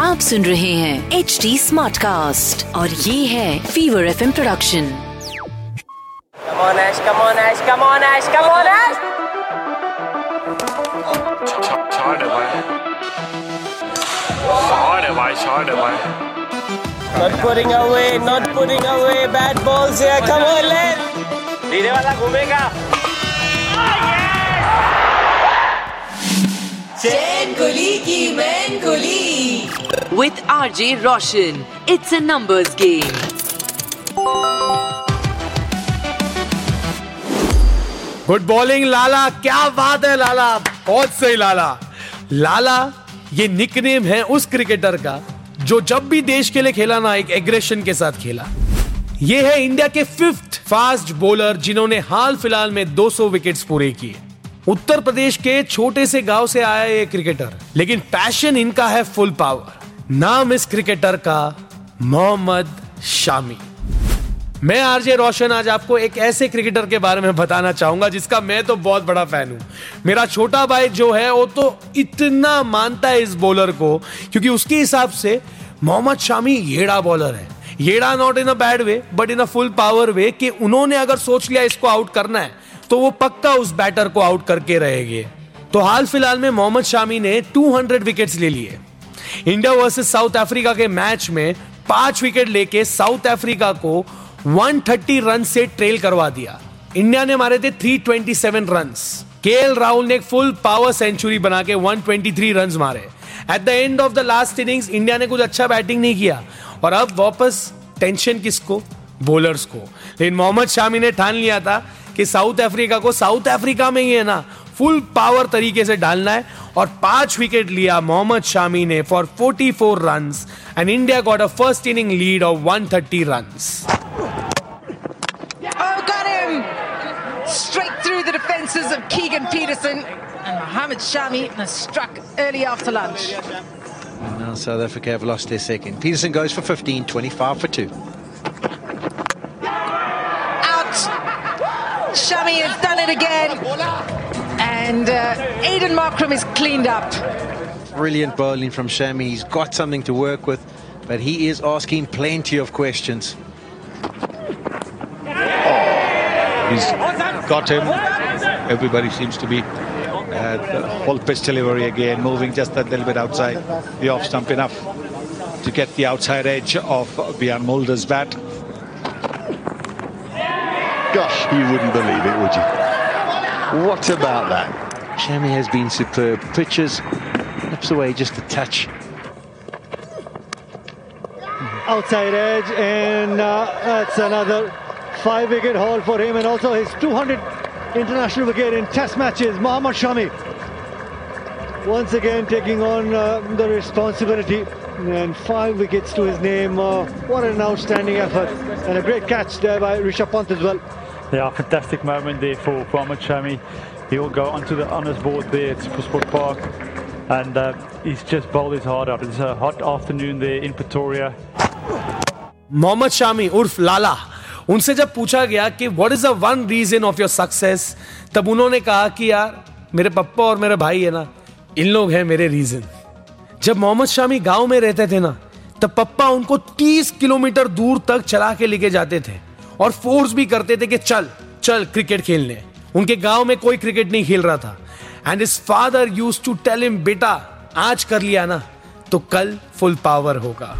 आप सुन रहे हैं एच डी स्मार्ट कास्ट और ये है fever F introduction come on Ash come on Ash not Ash come on Ash छोड़ भाई छोड़ भाई Not putting away, not putting away with R J Roshan it's a numbers game good bowling Lala क्या बात है लाला बहुत सही लाला लाला ये निकनेम है उस क्रिकेटर का जो जब भी देश के लिए खेला ना एक एग्रेशन के साथ खेला। ये है इंडिया के फिफ्थ फास्ट बॉलर जिन्होंने हाल फ़िलहाल में 200 विकेट्स पूरे किए। उत्तर प्रदेश के छोटे से गाँव से आया ये क्रिकेटर लेकिन पैशन इनका है फुल पावर नाम इस क्रिकेटर का मोहम्मद शामी। मैं आरजे रोशन आज आपको एक ऐसे क्रिकेटर के बारे में बताना चाहूँगा, जिसका मैं तो बहुत बड़ा फ़ैन हूँ। मेरा छोटा भाई जो है, वो तो इतना मानता है इस बॉलर को, क्योंकि उसके हिसाब से मोहम्मद शामी येड़ा बॉलर है। येड़ा not in a bad way but in a full power way कि उन्होंने अगर सोच लिया इसको आउट करना है तो वो पक्का उस बैटर को आउट करके रहेंगे। तो हाल फ़िलहाल में मोहम्मद शामी ने 200 विकेट्स ले लिए। इंडिया वर्सेस साउथ अफ्रीका के मैच में पाँच विकेट लेके साउथ अफ्रीका को 130 रन से ट्रेल करवा दिया। इंडिया ने मारे थे 327 रन्स केएल राहुल ने फुल पावर सेंचुरी बना के 123 रन्स मारे। At the end of the last innings India ने कुछ अच्छा बैटिंग नहीं किया। और अब वापस टेंशन किसको? बॉलर्स को। लेकिन मोहम्मद शामी ने ठान लिया था कि साउथ अफ्रीका को साउथ अफ्रीका में ही है ना फुल पावर तरीके से डालना है और पांच विकेट लिया मोहम्मद शामी ने for 44 four run and India got a first inning lead of 130 thirty run Straight through the defences of Keegan Peterson and Mohamed Shami was struck early after lunch. And now South Africa have lost their second. Peterson goes for 15, 25 for 2. Shami has done it again. And uh, Aidan Markram is cleaned up. Brilliant bowling from Shami. He's got something to work with, but he is asking plenty of questions. He's got him. Everybody seems to be uh, whole pitch delivery again, moving just a little bit outside the off stump enough to get the outside edge of Bjorn Mulder's bat. Gosh, you wouldn't believe it, would you? What about that? Shami has been superb. Pitches slips away just a touch. outside edge, and uh, that's another five wicket haul for him, and also his 200 international wicket in test matches. Mohammad Shami once again taking on uh, the responsibility. And five wickets to his name. Uh, what an outstanding effort. And a great catch there by Rishabh Pant as well. Yeah, fantastic moment there for Mohamed Shami. He'll go onto the honours board there at Supersport Park. And uh, he's just bowled his heart out. It's a hot afternoon there in Pretoria. Mohammed Shami उर्फ़ Lala उनसे जब पूछा गया कि what is the one reason of your success तब उन्होंने कहा कि यार मेरे पप्पा और मेरे भाई है ना इन लोग हैं मेरे रीजन जब मोहम्मद शामी गाँव में रहते थे ना तब पप्पा उनको 30 किलोमीटर दूर तक चला के लेके जाते थे और फोर्स भी करते थे कि चल चल क्रिकेट खेलने। उनके गाँव में कोई क्रिकेट नहीं खेल रहा था। And his father use to tell him बेटा, आज कर लिया ना तो कल फुल पावर होगा.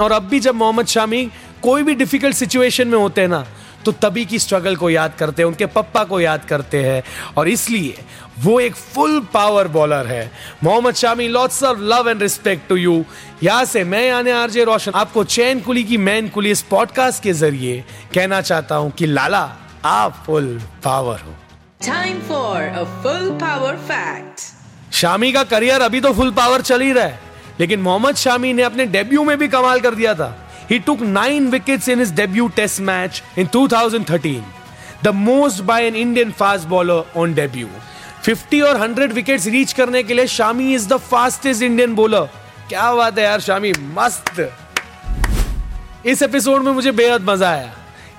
और अब भी जब मोहम्मद शामी कोई भी डिफ़िकल्ट सिचुएशन में होते हैं ना तो तभी की स्ट्रगल को याद करते हैं उनके पप्पा को याद करते हैं। और इसलिए वो एक फुल पावर बॉलर है। Mohammed Shami lots of love and respect to you यहाँ से मैं यानी आरजे रोशन आपको चैन कुली की मैन कुली इस पॉडकास्ट के ज़रिए कहना चाहता हूँ कि लाला आप फुल पावर हो। Time for a full power fact Shami का करियर अभी तो फुल पावर चल ही रहा है लेकिन मोहम्मद शामी ने अपने डेब्यू में भी कमाल कर दिया था। He took nine wickets in his debut test match in 2013 the most by an Indian fast bowler on debut 50 और 100 विकेट्स रीच करने के लिए Shami is the fastest Indian bowler क्या बात है यार शामी मस्त इस एपिसोड में मुझे बेहद मज़ा आया।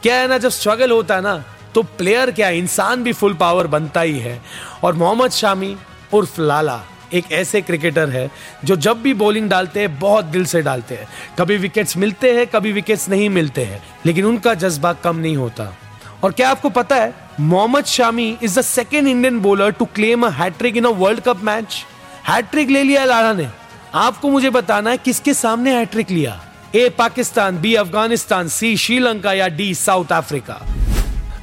क्या है ना, जब स्ट्रगल होता है ना तो प्लेयर क्या इंसान भी फुल पावर बनता ही है। और मोहम्मद शामी उर्फ़ लाला। एक ऐसे क्रिकेटर है जो जब भी बॉलिंग डालते हैं, बहुत दिल से डालते हैं। कभी विकेट्स मिलते हैं, कभी विकेट्स नहीं मिलते हैं, लेकिन उनका जज्बा कम नहीं होता। और क्या आपको पता है, Mohammed Shami is the second Indian bowler to claim a hattrick in a world cup match hattrick ले लिया लाला ने। आपको मुझे बताना है किसके सामने हैट्रिक लिया। A, Pakistan, B, Afghanistan, C, Sri Lanka या डी, साउथ अफ्रीका।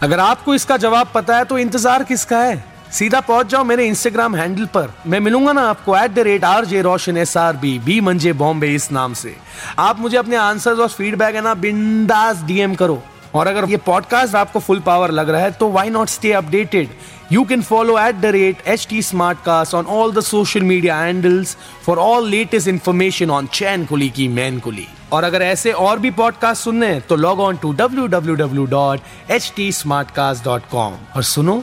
अगर आपको इसका जवाब पता है तो इंतज़ार किसका है? सीधा पहुँच जाओ मेरे इंस्टाग्राम हैंडल पर। मैं मिलूँगा ना आपको at the rate R J Roshan S R B B मंजे बॉम्बे इस नाम से। आप मुझे अपने आंसर्स और फीडबैक है ना बिंदास डीएम करो। और अगर ये पॉडकास्ट आपको फुल पावर लग रहा है तो why not stay updated you can follow at the rate H T smart cast on all the social media handles for all latest information on चैन कुली की मैन कुली और अगर ऐसे और भी पॉडकास्ट सुनने हैं तो log on to W W W dot H T smart cast dot com और सुनो